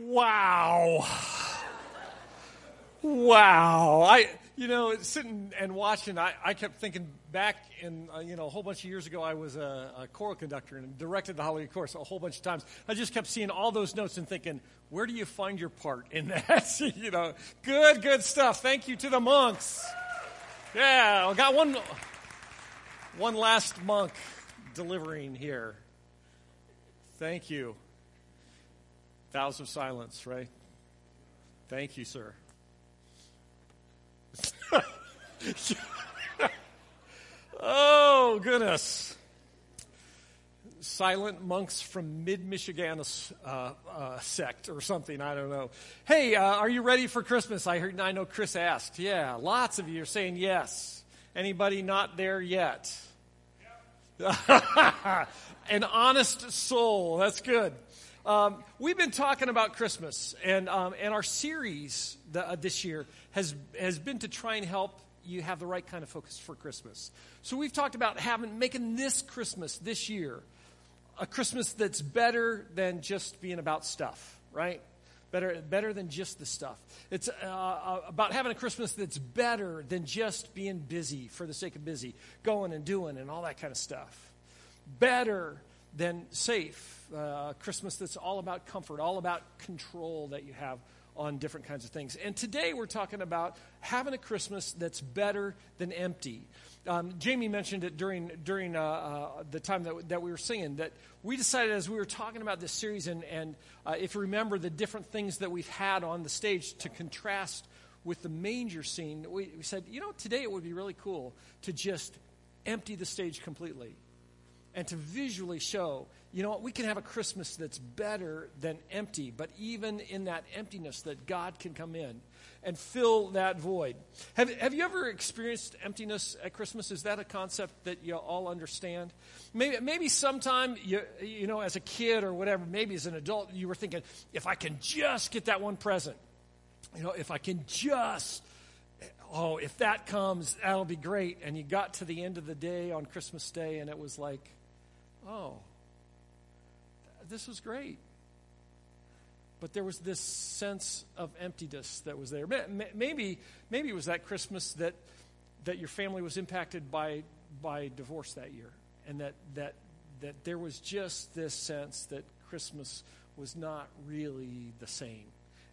Wow. Wow. I, you know, sitting and watching, I, I kept thinking back in, uh, you know, a whole bunch of years ago, I was a, a choral conductor and directed the Hallelujah Chorus a whole bunch of times. I just kept seeing all those notes and thinking, where do you find your part in that? you know, good, good stuff. Thank you to the monks. Yeah, I got one, one last monk delivering here. Thank you. Vows of silence, right? Thank you, sir. oh, goodness. Silent monks from mid Michigan uh, uh, sect or something. I don't know. Hey, uh, are you ready for Christmas? I heard. I know Chris asked. Yeah, lots of you are saying yes. Anybody not there yet? An honest soul. That's good. Um, we've been talking about Christmas, and um, and our series the, uh, this year has has been to try and help you have the right kind of focus for Christmas. So we've talked about having making this Christmas this year a Christmas that's better than just being about stuff, right? Better, better than just the stuff. It's uh, uh about having a Christmas that's better than just being busy for the sake of busy, going and doing and all that kind of stuff. Better than safe. Uh, Christmas that's all about comfort, all about control that you have on different kinds of things. And today we're talking about having a Christmas that's better than empty. Um, Jamie mentioned it during during uh, uh, the time that, that we were singing that we decided as we were talking about this series and, and uh, if you remember the different things that we've had on the stage to contrast with the manger scene, we, we said, you know, today it would be really cool to just empty the stage completely and to visually show, you know what, we can have a Christmas that's better than empty, but even in that emptiness, that God can come in and fill that void. Have, have you ever experienced emptiness at Christmas? Is that a concept that you all understand? Maybe, maybe sometime, you, you know, as a kid or whatever, maybe as an adult, you were thinking, if I can just get that one present, you know, if I can just oh, if that comes, that'll be great. And you got to the end of the day on Christmas Day, and it was like, oh, this was great. But there was this sense of emptiness that was there. Maybe, maybe it was that Christmas that, that your family was impacted by, by divorce that year, and that, that, that there was just this sense that Christmas was not really the same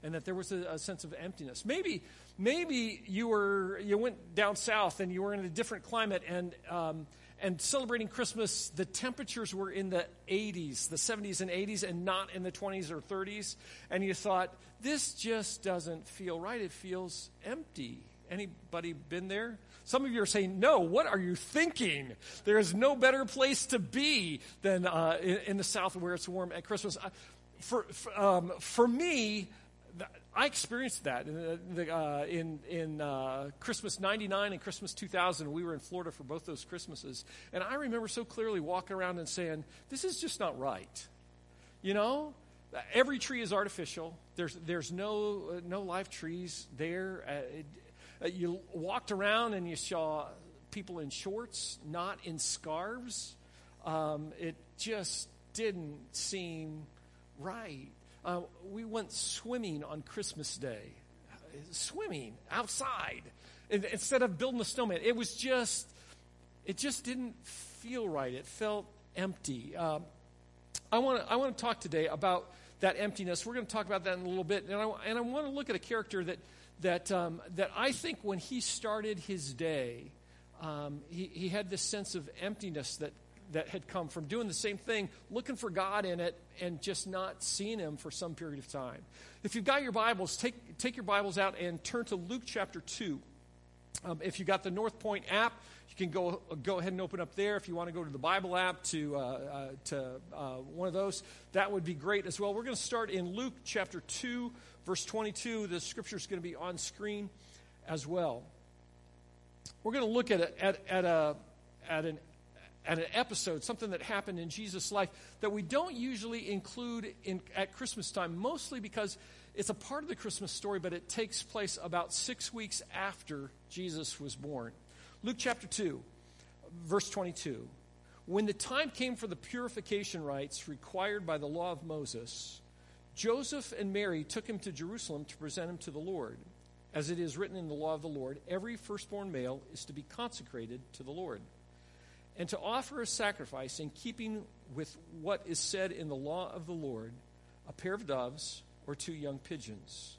and that there was a, a, sense of emptiness. Maybe, maybe you were you went down south and you were in a different climate, and um, and celebrating Christmas, the temperatures were in the 80s, the 70s and 80s, and not in the 20s or 30s. And you thought, this just doesn't feel right. It feels empty. Anybody been there? Some of you are saying, no, what are you thinking? There is no better place to be than uh, in, in, the South where it's warm at Christmas. Uh, for, for, um, for me, I experienced that in, uh, in, in uh, Christmas 99 and Christmas 2000. We were in Florida for both those Christmases. And I remember so clearly walking around and saying, this is just not right. You know, every tree is artificial. There's, there's no, uh, no live trees there. Uh, it, uh, you walked around and you saw people in shorts, not in scarves. Um, it just didn't seem right. Uh, we went swimming on Christmas Day, swimming outside instead of building a snowman. It was just, it just didn't feel right. It felt empty. Um, I want to I want to talk today about that emptiness. We're going to talk about that in a little bit, and I, and I want to look at a character that that um, that I think when he started his day, um, he, he had this sense of emptiness that that had come from doing the same thing, looking for God in it, and just not seeing Him for some period of time. If you've got your Bibles, take, take your Bibles out and turn to Luke chapter 2. Um, if you've got the North Point app, you can go, go ahead and open up there. If you want to go to the Bible app to, uh, uh, to uh, one of those, that would be great as well. We're going to start in Luke chapter 2, verse 22. The scripture is going to be on screen as well. We're going to look at, a, at, at, a, at an at an episode, something that happened in Jesus' life that we don't usually include in, at Christmas time, mostly because it's a part of the Christmas story, but it takes place about six weeks after Jesus was born. Luke chapter 2, verse 22. When the time came for the purification rites required by the law of Moses, Joseph and Mary took him to Jerusalem to present him to the Lord. As it is written in the law of the Lord, every firstborn male is to be consecrated to the Lord, and to offer a sacrifice in keeping with what is said in the law of the Lord a pair of doves or two young pigeons.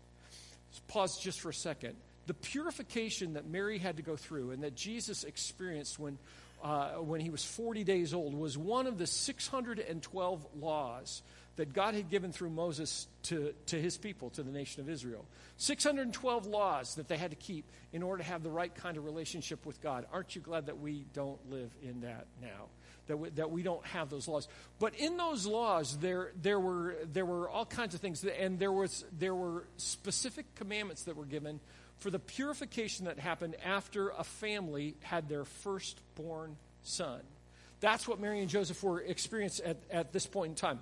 Let's pause just for a second. The purification that Mary had to go through and that Jesus experienced when, uh, when he was 40 days old was one of the 612 laws that God had given through Moses to, to his people, to the nation of Israel. 612 laws that they had to keep in order to have the right kind of relationship with God. Aren't you glad that we don't live in that now? That we, that we don't have those laws. But in those laws, there, there, were, there were all kinds of things, and there, was, there were specific commandments that were given for the purification that happened after a family had their firstborn son. That's what Mary and Joseph were experiencing at, at this point in time.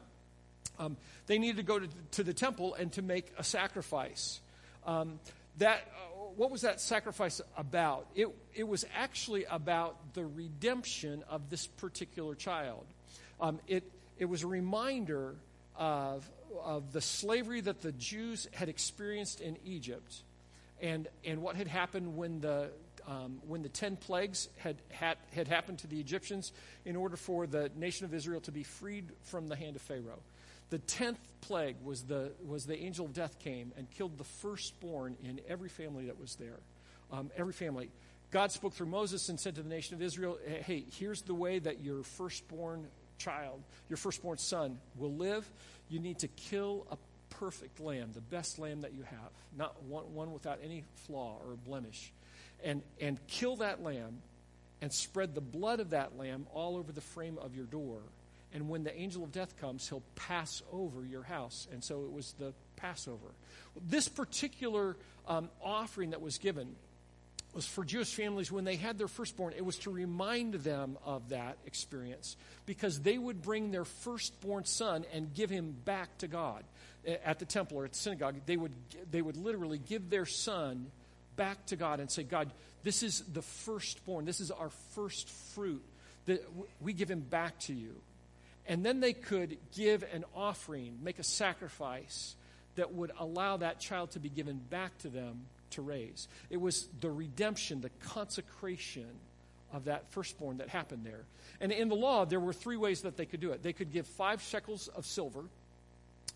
Um, they needed to go to, to, the temple and to make a sacrifice. Um, that, uh, what was that sacrifice about? It, it was actually about the redemption of this particular child. Um, it, it was a reminder of, of the slavery that the Jews had experienced in Egypt and, and what had happened when the, um, when the ten plagues had, had, had happened to the Egyptians in order for the nation of Israel to be freed from the hand of Pharaoh. The tenth plague was the, was the angel of death came and killed the firstborn in every family that was there. Um, every family. God spoke through Moses and said to the nation of Israel, hey, here's the way that your firstborn child, your firstborn son, will live. You need to kill a perfect lamb, the best lamb that you have, not one, one without any flaw or blemish. And, and kill that lamb and spread the blood of that lamb all over the frame of your door and when the angel of death comes, he'll pass over your house. And so it was the Passover. This particular um, offering that was given was for Jewish families when they had their firstborn. It was to remind them of that experience because they would bring their firstborn son and give him back to God at the temple or at the synagogue. They would, they would literally give their son back to God and say, God, this is the firstborn. This is our first fruit. That we give him back to you. And then they could give an offering, make a sacrifice that would allow that child to be given back to them to raise. It was the redemption, the consecration of that firstborn that happened there. And in the law, there were three ways that they could do it. They could give five shekels of silver,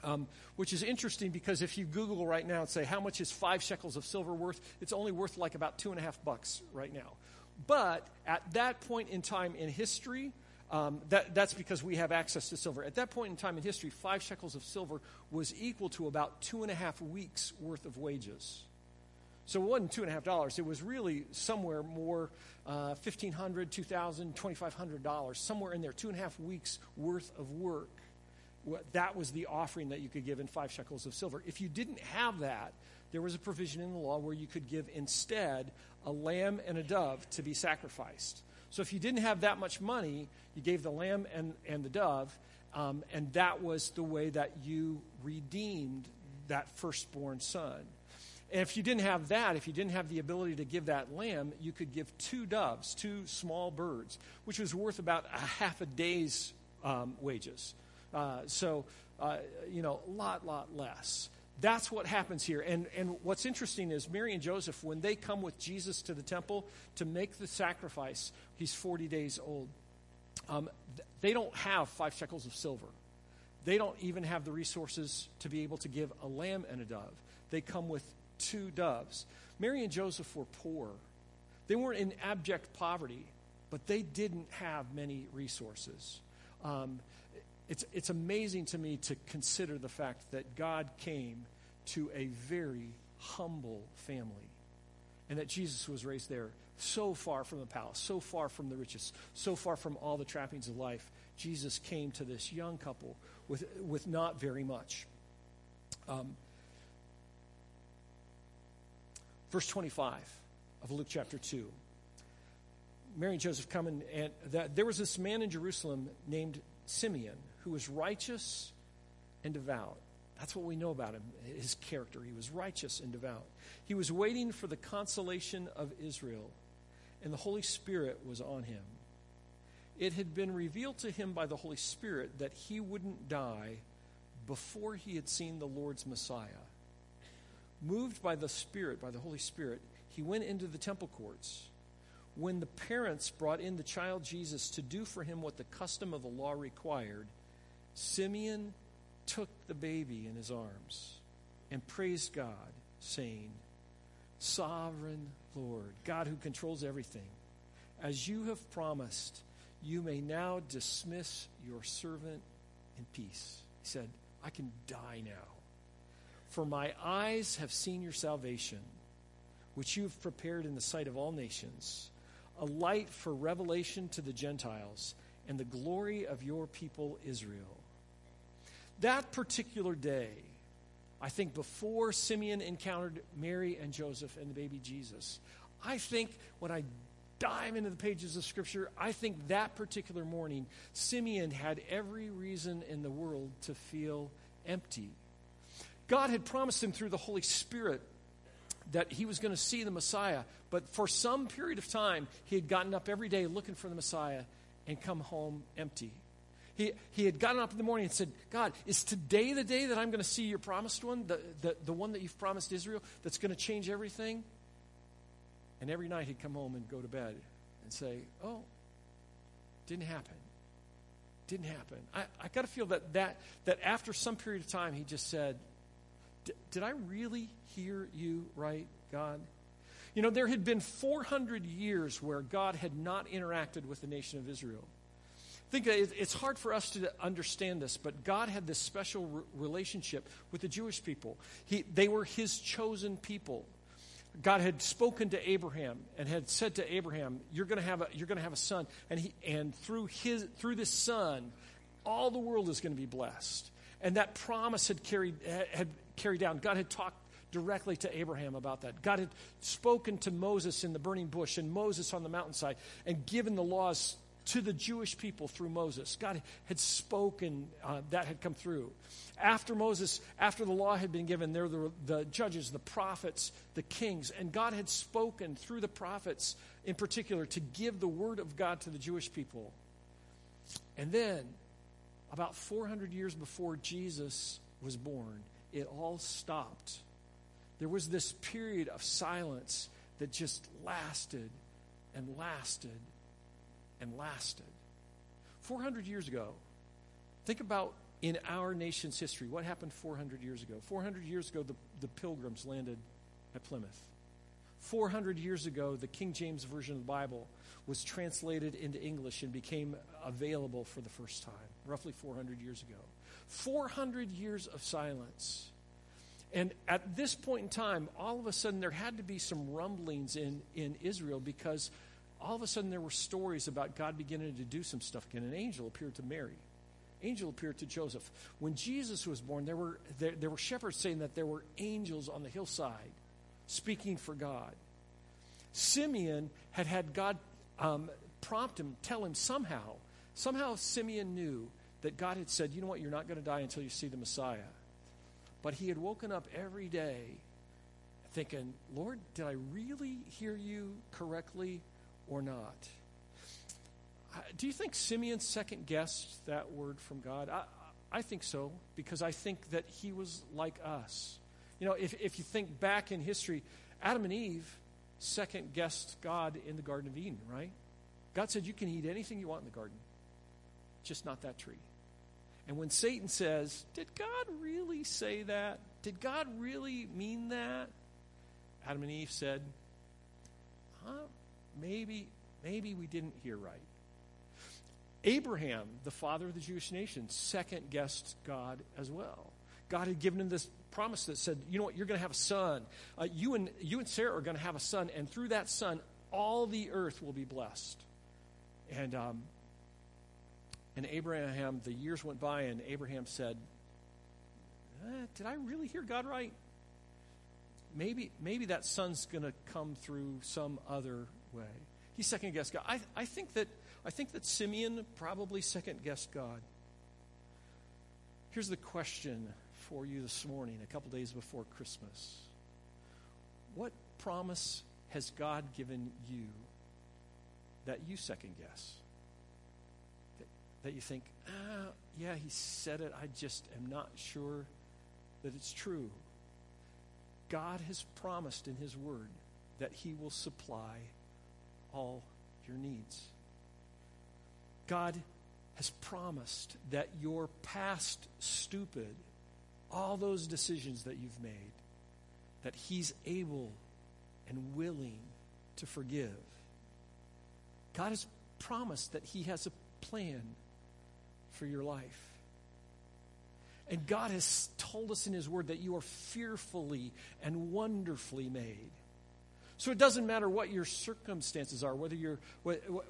um, which is interesting because if you Google right now and say, how much is five shekels of silver worth? It's only worth like about two and a half bucks right now. But at that point in time in history, um, that, that's because we have access to silver. At that point in time in history, five shekels of silver was equal to about two and a half weeks worth of wages. So it wasn't two and a half dollars. It was really somewhere more uh, $1,500, $2,000, $2,500, somewhere in there, two and a half weeks worth of work. That was the offering that you could give in five shekels of silver. If you didn't have that, there was a provision in the law where you could give instead a lamb and a dove to be sacrificed. So if you didn't have that much money, you gave the lamb and, and the dove, um, and that was the way that you redeemed that firstborn son. And if you didn't have that, if you didn't have the ability to give that lamb, you could give two doves, two small birds, which was worth about a half a day's um, wages. Uh, so, uh, you know, a lot, lot less. That's what happens here. And, and what's interesting is Mary and Joseph, when they come with Jesus to the temple to make the sacrifice, he's 40 days old. Um, they don't have five shekels of silver. They don't even have the resources to be able to give a lamb and a dove. They come with two doves. Mary and Joseph were poor. They weren't in abject poverty, but they didn't have many resources. Um, it's, it's amazing to me to consider the fact that God came to a very humble family and that Jesus was raised there so far from the palace, so far from the riches, so far from all the trappings of life. Jesus came to this young couple with, with not very much. Um, verse 25 of Luke chapter 2. Mary and Joseph come in, and that, there was this man in Jerusalem named Simeon who was righteous and devout. That's what we know about him, his character. He was righteous and devout. He was waiting for the consolation of Israel, and the Holy Spirit was on him. It had been revealed to him by the Holy Spirit that he wouldn't die before he had seen the Lord's Messiah. Moved by the Spirit, by the Holy Spirit, he went into the temple courts. When the parents brought in the child Jesus to do for him what the custom of the law required, Simeon took the baby in his arms and praised God, saying, Sovereign Lord, God who controls everything, as you have promised, you may now dismiss your servant in peace. He said, I can die now. For my eyes have seen your salvation, which you have prepared in the sight of all nations, a light for revelation to the Gentiles and the glory of your people Israel. That particular day, I think before Simeon encountered Mary and Joseph and the baby Jesus, I think when I dive into the pages of Scripture, I think that particular morning, Simeon had every reason in the world to feel empty. God had promised him through the Holy Spirit that he was going to see the Messiah, but for some period of time, he had gotten up every day looking for the Messiah and come home empty. He, he had gotten up in the morning and said, God, is today the day that I'm going to see your promised one, the, the, the one that you've promised Israel, that's going to change everything? And every night he'd come home and go to bed and say, Oh, didn't happen. Didn't happen. I, I got to feel that, that, that after some period of time, he just said, Did I really hear you right, God? You know, there had been 400 years where God had not interacted with the nation of Israel. Think it's hard for us to understand this, but God had this special relationship with the Jewish people. He, they were his chosen people. God had spoken to Abraham and had said to Abraham, "You're going to have a you're going to have a son, and he and through his through this son, all the world is going to be blessed." And that promise had carried had carried down. God had talked directly to Abraham about that. God had spoken to Moses in the burning bush and Moses on the mountainside and given the laws to the Jewish people through Moses. God had spoken, uh, that had come through. After Moses, after the law had been given, there were the, the judges, the prophets, the kings, and God had spoken through the prophets in particular to give the word of God to the Jewish people. And then, about 400 years before Jesus was born, it all stopped. There was this period of silence that just lasted and lasted and lasted. 400 years ago, think about in our nation's history what happened 400 years ago. 400 years ago, the, the pilgrims landed at Plymouth. 400 years ago, the King James Version of the Bible was translated into English and became available for the first time, roughly 400 years ago. 400 years of silence. And at this point in time, all of a sudden, there had to be some rumblings in, in Israel because all of a sudden there were stories about God beginning to do some stuff again. An angel appeared to Mary. Angel appeared to Joseph. When Jesus was born, there were, there, there were shepherds saying that there were angels on the hillside speaking for God. Simeon had had God um, prompt him, tell him somehow, somehow Simeon knew that God had said, you know what, you're not going to die until you see the Messiah. But he had woken up every day thinking, Lord, did I really hear you correctly? Or not. Do you think Simeon second guessed that word from God? I, I think so, because I think that he was like us. You know, if, if you think back in history, Adam and Eve second guessed God in the Garden of Eden, right? God said, You can eat anything you want in the garden, just not that tree. And when Satan says, Did God really say that? Did God really mean that? Adam and Eve said, huh? Maybe, maybe we didn't hear right. Abraham, the father of the Jewish nation, second guessed God as well. God had given him this promise that said, you know what, you're going to have a son. Uh, you, and, you and Sarah are going to have a son, and through that son, all the earth will be blessed. And, um, and Abraham, the years went by, and Abraham said, eh, Did I really hear God right? Maybe, maybe that son's going to come through some other way. He second guessed God. I, I, think that, I think that Simeon probably second guessed God. Here's the question for you this morning, a couple days before Christmas. What promise has God given you that you second guess? That, that you think, ah, yeah, he said it, I just am not sure that it's true. God has promised in his word that he will supply all your needs. God has promised that your past stupid, all those decisions that you've made, that He's able and willing to forgive. God has promised that He has a plan for your life. And God has told us in His Word that you are fearfully and wonderfully made. So it doesn't matter what your circumstances are, whether, you're,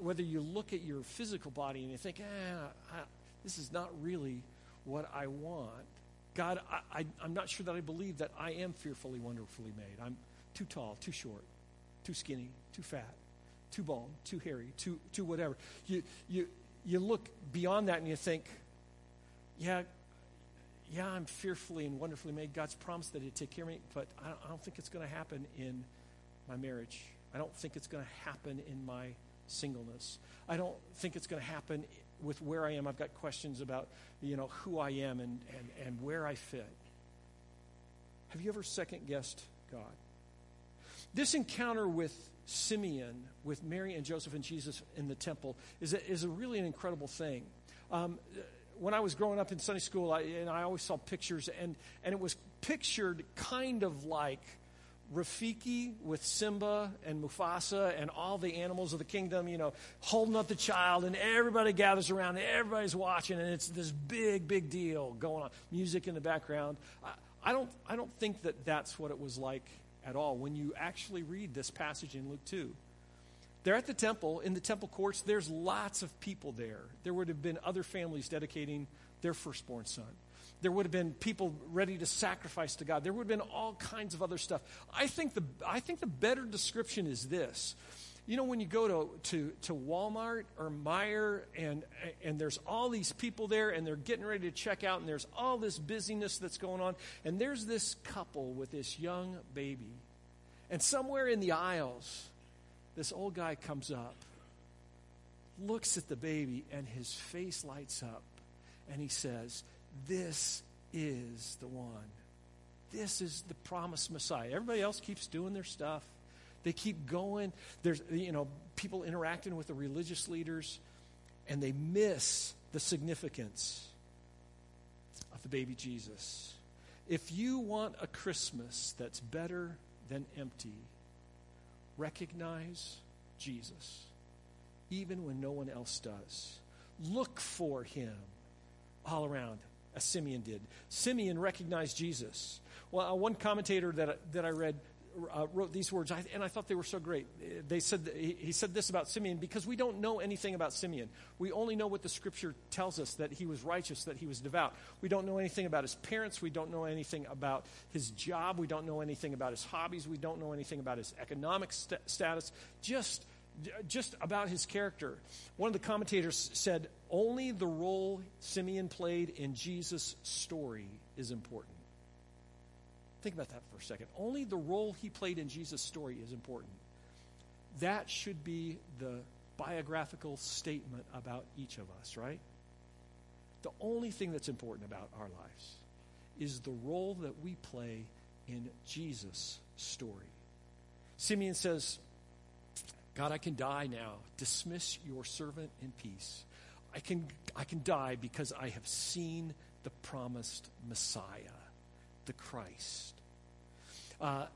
whether you look at your physical body and you think, ah, this is not really what I want. God, I, I, I'm not sure that I believe that I am fearfully, wonderfully made. I'm too tall, too short, too skinny, too fat, too bald, too hairy, too, too whatever. You, you, you look beyond that and you think, yeah, yeah, I'm fearfully and wonderfully made. God's promised that He'd take care of me, but I don't, I don't think it's going to happen in my marriage. I don't think it's going to happen in my singleness. I don't think it's going to happen with where I am. I've got questions about, you know, who I am and, and, and where I fit. Have you ever second guessed God? This encounter with Simeon, with Mary and Joseph and Jesus in the temple, is a, is a really an incredible thing. Um, when I was growing up in Sunday school, I, and I always saw pictures, and, and it was pictured kind of like Rafiki with Simba and Mufasa and all the animals of the kingdom, you know, holding up the child, and everybody gathers around, and everybody's watching, and it's this big, big deal going on. Music in the background. I, I don't, I don't think that that's what it was like at all when you actually read this passage in Luke 2. They're at the temple, in the temple courts, there's lots of people there. There would have been other families dedicating their firstborn son. There would have been people ready to sacrifice to God. There would have been all kinds of other stuff. I think the, I think the better description is this. You know, when you go to, to, to Walmart or Meijer and, and there's all these people there and they're getting ready to check out and there's all this busyness that's going on, and there's this couple with this young baby. And somewhere in the aisles, this old guy comes up, looks at the baby, and his face lights up, and he says, this is the one. This is the promised Messiah. Everybody else keeps doing their stuff. They keep going. There's, you know, people interacting with the religious leaders, and they miss the significance of the baby Jesus. If you want a Christmas that's better than empty, recognize Jesus, even when no one else does. Look for him all around as Simeon did. Simeon recognized Jesus. Well, uh, one commentator that, that I read uh, wrote these words, and I thought they were so great. They said he said this about Simeon because we don't know anything about Simeon. We only know what the Scripture tells us that he was righteous, that he was devout. We don't know anything about his parents. We don't know anything about his job. We don't know anything about his hobbies. We don't know anything about his economic st- status. Just just about his character. One of the commentators said, Only the role Simeon played in Jesus' story is important. Think about that for a second. Only the role he played in Jesus' story is important. That should be the biographical statement about each of us, right? The only thing that's important about our lives is the role that we play in Jesus' story. Simeon says, God, I can die now. Dismiss your servant in peace. I can, I can die because I have seen the promised Messiah, the Christ. Uh,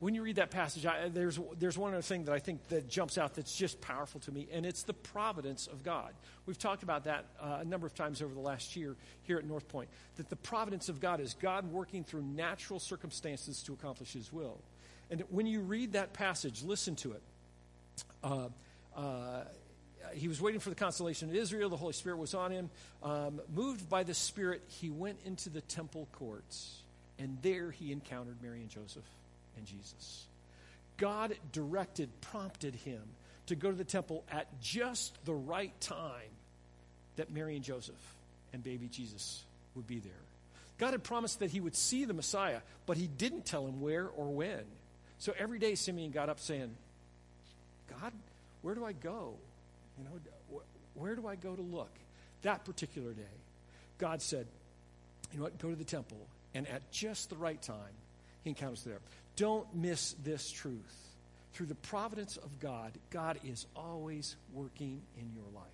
when you read that passage, I, there's, there's one other thing that I think that jumps out that's just powerful to me, and it's the providence of God. We've talked about that uh, a number of times over the last year here at North Point, that the providence of God is God working through natural circumstances to accomplish His will. And when you read that passage, listen to it. Uh, uh, he was waiting for the consolation of Israel. The Holy Spirit was on him. Um, moved by the Spirit, he went into the temple courts, and there he encountered Mary and Joseph and Jesus. God directed, prompted him to go to the temple at just the right time that Mary and Joseph and baby Jesus would be there. God had promised that he would see the Messiah, but he didn't tell him where or when. So every day Simeon got up saying, God, where do I go? You know, where do I go to look? that particular day, God said, you know what, go to the temple. And at just the right time, he encounters there. Don't miss this truth. Through the providence of God, God is always working in your life.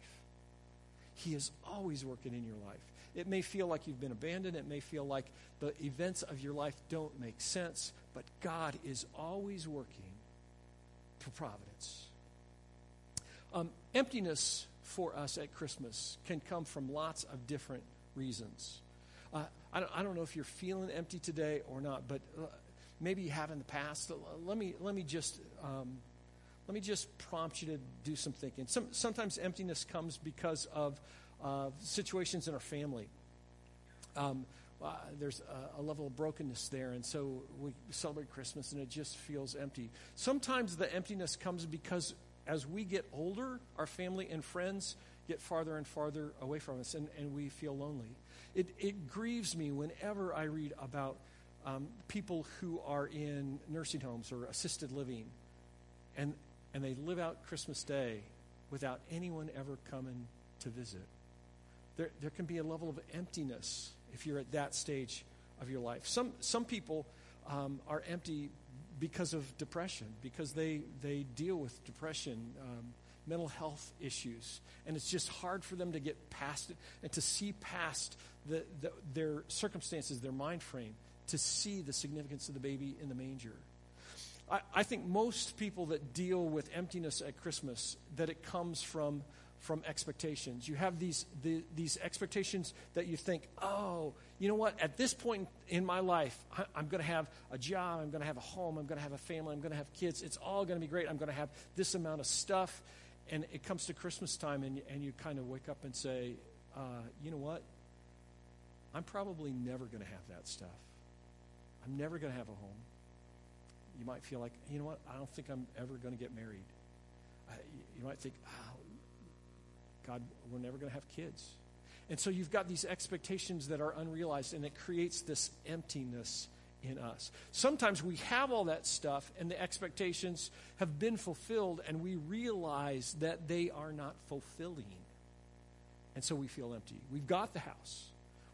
He is always working in your life. It may feel like you've been abandoned. It may feel like the events of your life don't make sense, but God is always working for providence. Um, emptiness for us at Christmas can come from lots of different reasons. Uh, I, don't, I, don't, know if you're feeling empty today or not, but uh, maybe you have in the past. Let me, let me just. Um, let me just prompt you to do some thinking. Some, sometimes emptiness comes because of uh, situations in our family. Um, uh, there's a, a, level of brokenness there, and so we celebrate Christmas and it just feels empty. Sometimes the emptiness comes because as we get older, our family and friends get farther and farther away from us, and, and we feel lonely. It, it grieves me whenever I read about um, people who are in nursing homes or assisted living, and, and they live out Christmas Day without anyone ever coming to visit. There, there can be a level of emptiness if you're at that stage of your life. Some, some people um, are empty because of depression, because they, they deal with depression, um, mental health issues, and it's just hard for them to get past it and to see past the, the, their circumstances, their mind frame, to see the significance of the baby in the manger. I, I think most people that deal with emptiness at Christmas, that it comes from from expectations. You have these, the, these expectations that you think, oh, you know what? At this point in my life, I, I'm going to have a job, I'm going to have a home, I'm going to have a family, I'm going to have kids. It's all going to be great. I'm going to have this amount of stuff. And it comes to Christmas time, and, and you kind of wake up and say, uh, you know what? I'm probably never going to have that stuff. I'm never going to have a home. You might feel like, you know what? I don't think I'm ever going to get married. You might think, oh, God, we're never going to have kids. And so you've got these expectations that are unrealized, and it creates this emptiness in us. Sometimes we have all that stuff, and the expectations have been fulfilled, and we realize that they are not fulfilling. And so we feel empty. We've got the house,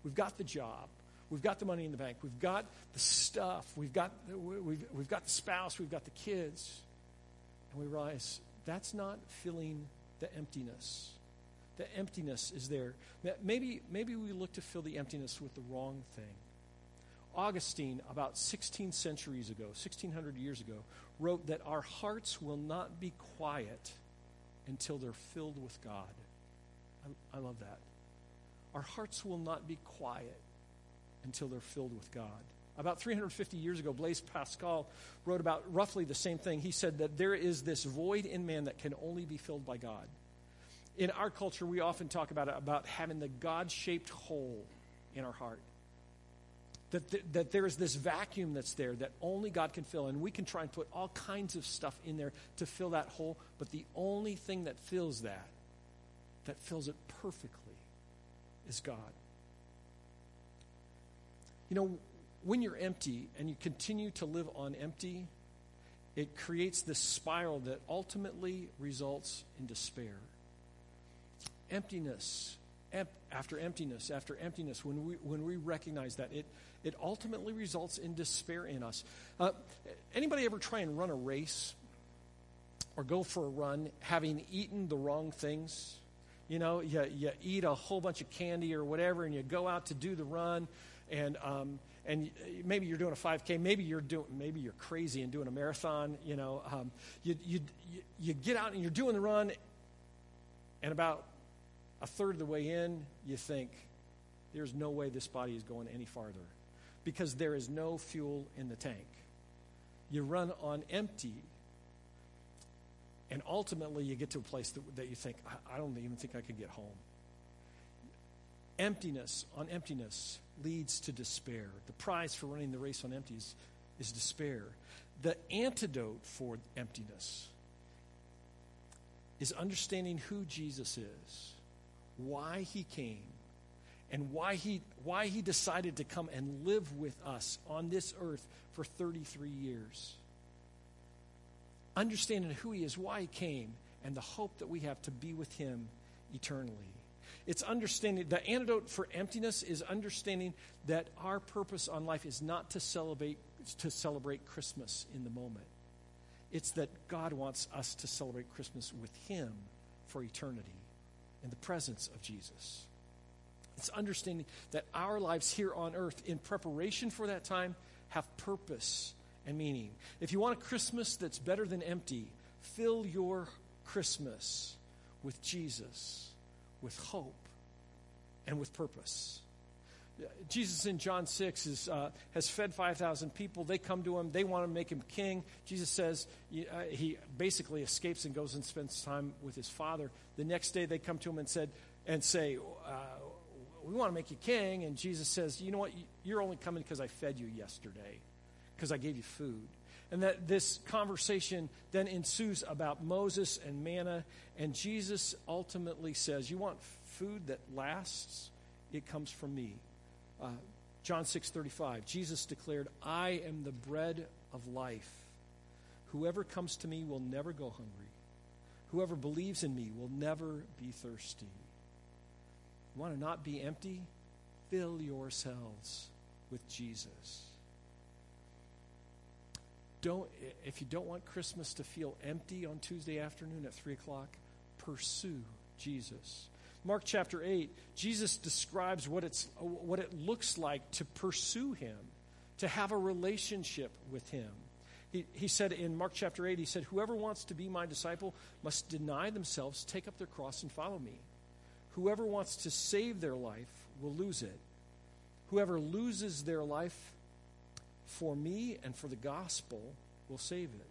we've got the job, we've got the money in the bank, we've got the stuff, we've got, we've, we've got the spouse, we've got the kids, and we realize that's not filling the emptiness the emptiness is there. Maybe, maybe we look to fill the emptiness with the wrong thing. Augustine, about 16 centuries ago, 1600 years ago, wrote that our hearts will not be quiet until they're filled with God. I, I love that. Our hearts will not be quiet until they're filled with God. About 350 years ago, Blaise Pascal wrote about roughly the same thing. He said that there is this void in man that can only be filled by God in our culture, we often talk about about having the God shaped hole in our heart. That, th- that there is this vacuum that's there that only God can fill. And we can try and put all kinds of stuff in there to fill that hole. But the only thing that fills that, that fills it perfectly, is God. You know, when you're empty and you continue to live on empty, it creates this spiral that ultimately results in despair emptiness after emptiness after emptiness when we when we recognize that it it ultimately results in despair in us. Uh, anybody ever try and run a race or go for a run having eaten the wrong things? You know you, you eat a whole bunch of candy or whatever and you go out to do the run and um, and maybe you're doing a 5k maybe you're doing maybe you're crazy and doing a marathon you know um, you, you you get out and you're doing the run and about a third of the way in, you think, there's no way this body is going any farther because there is no fuel in the tank. You run on empty, and ultimately you get to a place that, that you think, I, I don't even think I could get home. Emptiness on emptiness leads to despair. The prize for running the race on empties is despair. The antidote for emptiness is understanding who Jesus is why he came and why he, why he decided to come and live with us on this earth for 33 years. Understanding who he is, why he came, and the hope that we have to be with him eternally. It's understanding the antidote for emptiness is understanding that our purpose on life is not to celebrate to celebrate Christmas in the moment. It's that God wants us to celebrate Christmas with Him for eternity in the presence of Jesus. It's understanding that our lives here on earth, in preparation for that time, have purpose and meaning. If you want a Christmas that's better than empty, fill your Christmas with Jesus, with hope, and with purpose. Jesus in John 6 is, uh, has fed 5,000 people. They come to him. They want to make him king. Jesus says uh, he basically escapes and goes and spends time with his father. The next day they come to him and, said, and say, uh, We want to make you king. And Jesus says, You know what? You're only coming because I fed you yesterday, because I gave you food. And that this conversation then ensues about Moses and manna. And Jesus ultimately says, You want food that lasts? It comes from me. Uh, John 6:35 Jesus declared, "I am the bread of life. Whoever comes to me will never go hungry. Whoever believes in me will never be thirsty." Want to not be empty? Fill yourselves with Jesus. Don't, if you don't want Christmas to feel empty on Tuesday afternoon at 3 o'clock, pursue Jesus. Mark chapter 8, Jesus describes what, it's, what it looks like to pursue him, to have a relationship with him. He, he said in Mark chapter 8, he said, Whoever wants to be my disciple must deny themselves, take up their cross, and follow me. Whoever wants to save their life will lose it. Whoever loses their life for me and for the gospel will save it.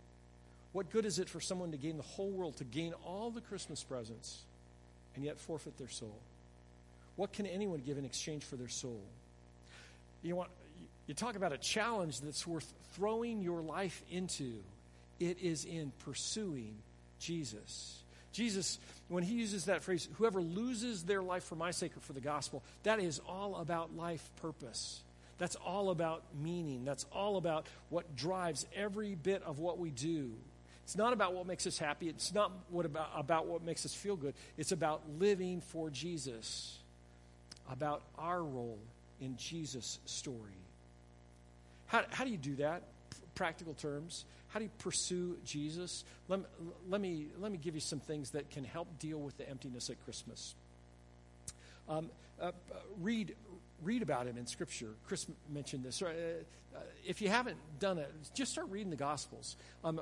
What good is it for someone to gain the whole world, to gain all the Christmas presents, and yet forfeit their soul? What can anyone give in exchange for their soul? You want you talk about a challenge that's worth throwing your life into. It is in pursuing Jesus. Jesus, when he uses that phrase, whoever loses their life for my sake or for the gospel, that is all about life purpose. That's all about meaning. That's all about what drives every bit of what we do. It's not about what makes us happy. It's not what about, about what makes us feel good. It's about living for Jesus, about our role in Jesus' story. How, how do you do that? Practical terms. How do you pursue Jesus? Let, let, me, let me give you some things that can help deal with the emptiness at Christmas. Um, uh, read, read about him in Scripture. Chris mentioned this. Uh, uh, if you haven't done it, just start reading the Gospels. Um,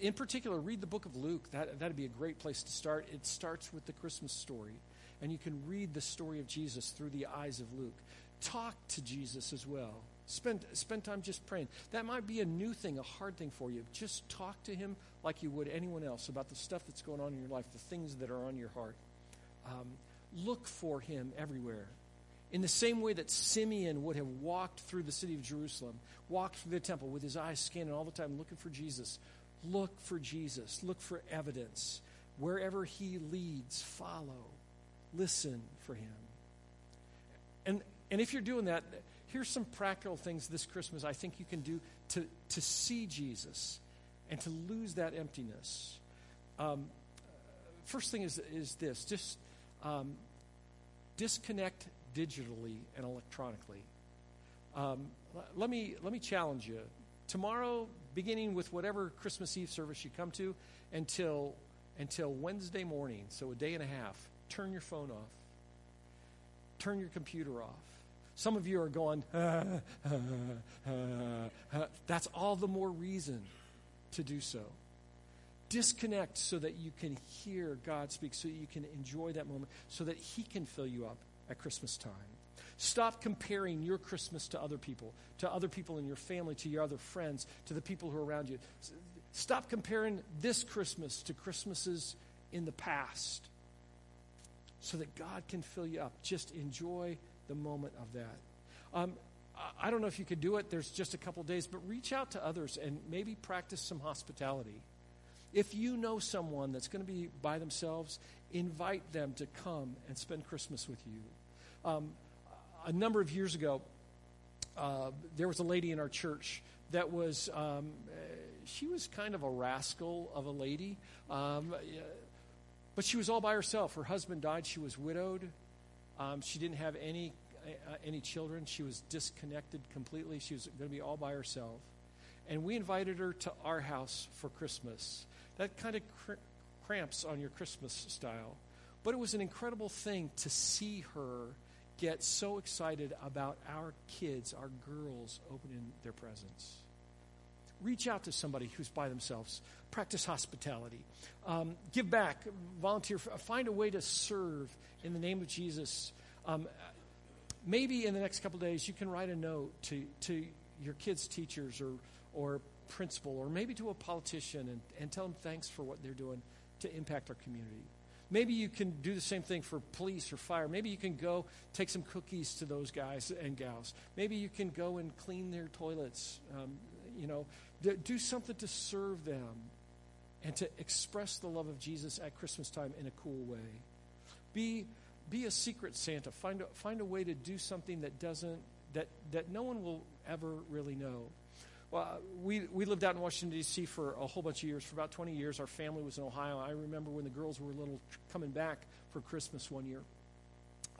in particular, read the book of Luke. That, that'd be a great place to start. It starts with the Christmas story, and you can read the story of Jesus through the eyes of Luke. Talk to Jesus as well. Spend, spend time just praying. That might be a new thing, a hard thing for you. Just talk to him like you would anyone else about the stuff that's going on in your life, the things that are on your heart. Um, look for him everywhere. In the same way that Simeon would have walked through the city of Jerusalem, walked through the temple with his eyes scanning all the time, looking for Jesus, look for Jesus. Look for evidence. Wherever he leads, follow. Listen for him. And, and if you're doing that, here's some practical things this Christmas I think you can do to, to see Jesus and to lose that emptiness. Um, first thing is, is this just um, disconnect digitally and electronically. Um, let, me, let me challenge you. Tomorrow, beginning with whatever Christmas Eve service you come to, until, until Wednesday morning, so a day and a half, turn your phone off. Turn your computer off. Some of you are going, ah, ah, ah, that's all the more reason to do so. Disconnect so that you can hear God speak, so you can enjoy that moment, so that He can fill you up at Christmas time. Stop comparing your Christmas to other people, to other people in your family, to your other friends, to the people who are around you. Stop comparing this Christmas to Christmases in the past so that God can fill you up. Just enjoy the moment of that. Um, I don't know if you could do it, there's just a couple days, but reach out to others and maybe practice some hospitality. If you know someone that's going to be by themselves, invite them to come and spend Christmas with you. Um, a number of years ago, uh, there was a lady in our church that was, um, she was kind of a rascal of a lady, um, but she was all by herself. Her husband died, she was widowed, Um, she didn't have any uh, any children. She was disconnected completely. She was going to be all by herself. And we invited her to our house for Christmas. That kind of cr- cramps on your Christmas style. But it was an incredible thing to see her get so excited about our kids, our girls, opening their presents. Reach out to somebody who's by themselves. Practice hospitality. Um, give back. Volunteer. Find a way to serve in the name of Jesus. Um, maybe in the next couple days you can write a note to, to your kids' teachers or, or principal or maybe to a politician and, and tell them thanks for what they're doing to impact our community. Maybe you can do the same thing for police or fire. Maybe you can go take some cookies to those guys and gals. Maybe you can go and clean their toilets. Um, you know, do something to serve them and to express the love of Jesus at Christmas time in a cool way. Be be a secret Santa. Find a, find a way to do something that doesn't that that no one will ever really know. Well, we, we lived out in Washington, D.C. for a whole bunch of years. For about 20 years, our family was in Ohio. I remember when the girls were little coming back for Christmas one year.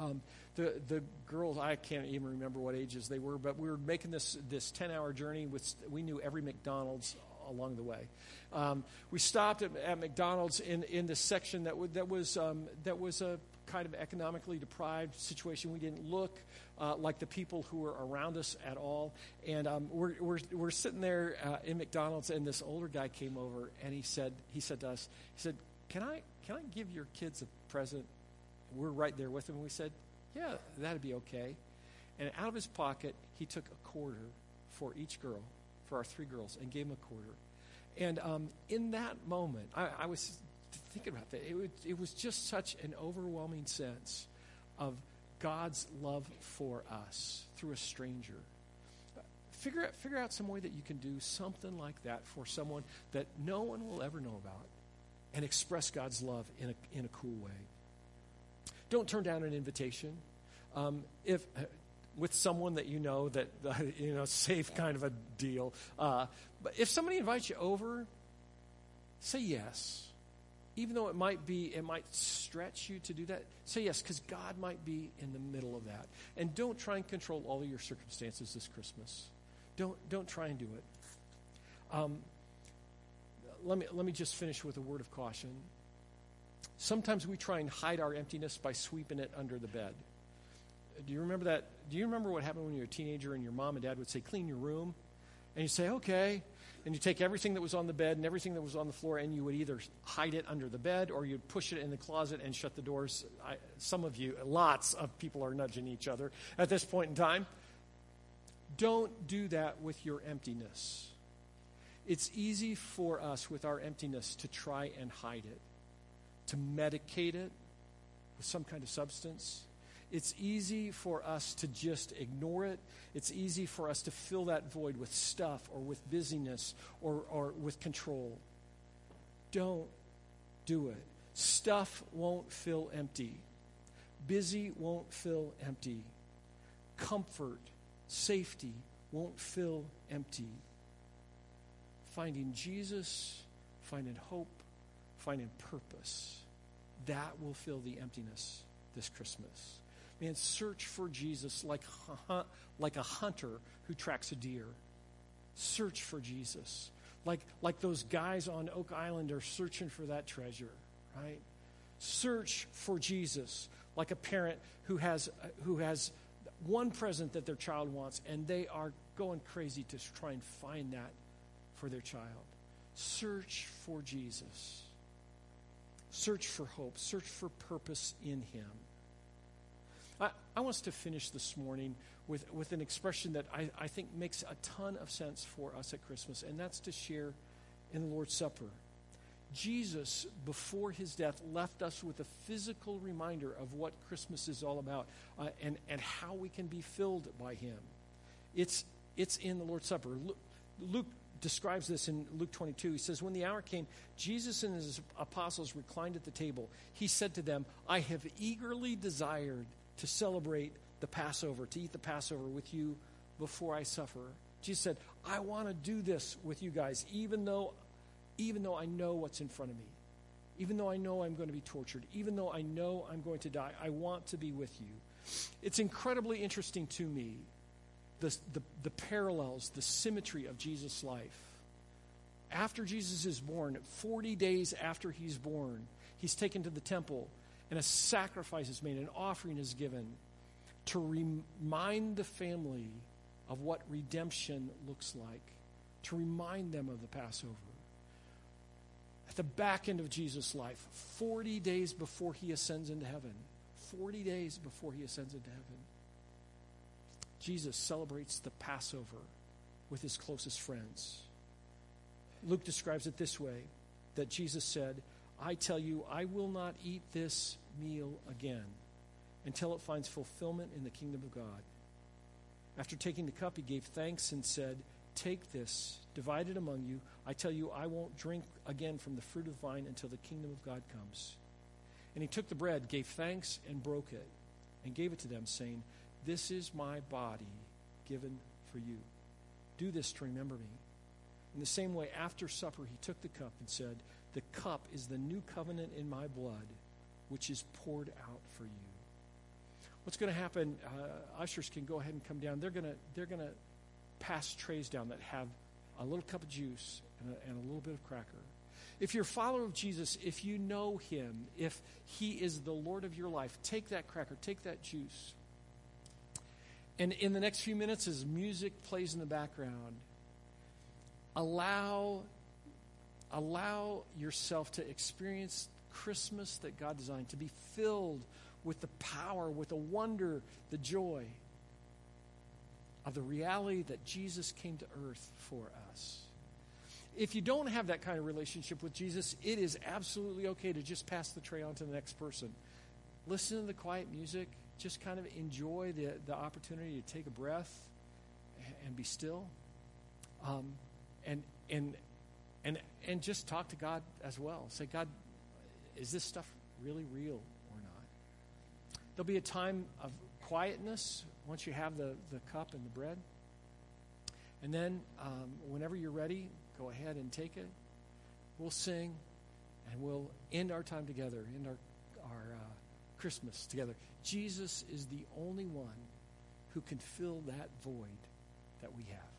Um, the, the girls, I can't even remember what ages they were, but we were making this, this 10 hour journey. With, we knew every McDonald's along the way. Um, we stopped at, at, McDonald's in, in the section that, w- that, was, um, that was a kind of economically deprived situation. We didn't look uh, like the people who were around us at all. And um, we're, we're, we're sitting there uh, in McDonald's, and this older guy came over, and he said, he said to us, he said, can I, can I give your kids a present? We're right there with him. And we said, yeah, that'd be okay. And out of his pocket, he took a quarter for each girl, for our three girls, and gave them a quarter. And um, in that moment, I, I was thinking about that. It, it was just such an overwhelming sense of God's love for us through a stranger. Figure out, figure out some way that you can do something like that for someone that no one will ever know about and express God's love in a, in a cool way. Don't turn down an invitation. Um, if uh, with someone that you know that uh, you know safe kind of a deal. Uh, but if somebody invites you over, say yes even though it might be, it might stretch you to do that, say yes, because God might be in the middle of that. And don't try and control all of your circumstances this Christmas. Don't, don't try and do it. Um, let, me, let me just finish with a word of caution. Sometimes we try and hide our emptiness by sweeping it under the bed. Do you remember that? Do you remember what happened when you were a teenager and your mom and dad would say, clean your room? And you say, okay and you take everything that was on the bed and everything that was on the floor, and you would either hide it under the bed or you'd push it in the closet and shut the doors. I, some of you, lots of people are nudging each other at this point in time. Don't do that with your emptiness. It's easy for us with our emptiness to try and hide it, to medicate it with some kind of substance it's easy for us to just ignore it. It's easy for us to fill that void with stuff or with busyness or, or with control. Don't do it. Stuff won't fill empty. Busy won't fill empty. Comfort, safety won't fill empty. Finding Jesus, finding hope, finding purpose, that will fill the emptiness this Christmas. Man, search for Jesus like, like a hunter who tracks a deer. Search for Jesus. Like, like those guys on Oak Island are searching for that treasure, right? Search for Jesus like a parent who has, who has one present that their child wants, and they are going crazy to try and find that for their child. Search for Jesus. Search for hope. Search for purpose in Him. I, I want us to finish this morning with, with an expression that I, I think makes a ton of sense for us at Christmas, and that's to share in the Lord's Supper. Jesus, before his death, left us with a physical reminder of what Christmas is all about uh, and, and how we can be filled by him. It's, it's in the Lord's Supper. Luke, Luke describes this in Luke 22. He says, When the hour came, Jesus and his apostles reclined at the table. He said to them, I have eagerly desired to celebrate the Passover, to eat the Passover with you before I suffer. Jesus said, I want to do this with you guys, even though, even though I know what's in front of me. Even though I know I'm going to be tortured, even though I know I'm going to die, I want to be with you. It's incredibly interesting to me the, the, the parallels, the symmetry of Jesus' life. After Jesus is born, 40 days after he's born, he's taken to the temple and a sacrifice is made, an offering is given to remind the family of what redemption looks like, to remind them of the Passover. At the back end of Jesus' life, 40 days before he ascends into heaven, 40 days before he ascends into heaven, Jesus celebrates the Passover with his closest friends. Luke describes it this way that Jesus said, I tell you, I will not eat this meal again until it finds fulfillment in the kingdom of God. After taking the cup, he gave thanks and said, Take this, divide it among you. I tell you, I won't drink again from the fruit of the vine until the kingdom of God comes. And he took the bread, gave thanks, and broke it, and gave it to them, saying, This is my body given for you. Do this to remember me. In the same way, after supper, he took the cup and said, The cup is the new covenant in my blood, which is poured out for you. What's going to happen? Uh, ushers can go ahead and come down. They're going to they're going to pass trays down that have a little cup of juice and a, and a little bit of cracker. If you're a follower of Jesus, if you know Him, if He is the Lord of your life, take that cracker, take that juice. And in the next few minutes, as music plays in the background, allow allow yourself to experience Christmas that God designed, to be filled with the power, with the wonder, the joy of the reality that Jesus came to earth for us. If you don't have that kind of relationship with Jesus, it is absolutely okay to just pass the tray on to the next person. Listen to the quiet music, just kind of enjoy the, the opportunity to take a breath and be still. Um, and, and, and, and just talk to God as well. Say, God, is this stuff really real? Or not? There'll be a time of quietness once you have the, the cup and the bread. And then, um, whenever you're ready, go ahead and take it. We'll sing and we'll end our time together, end our, our uh, Christmas together. Jesus is the only one who can fill that void that we have.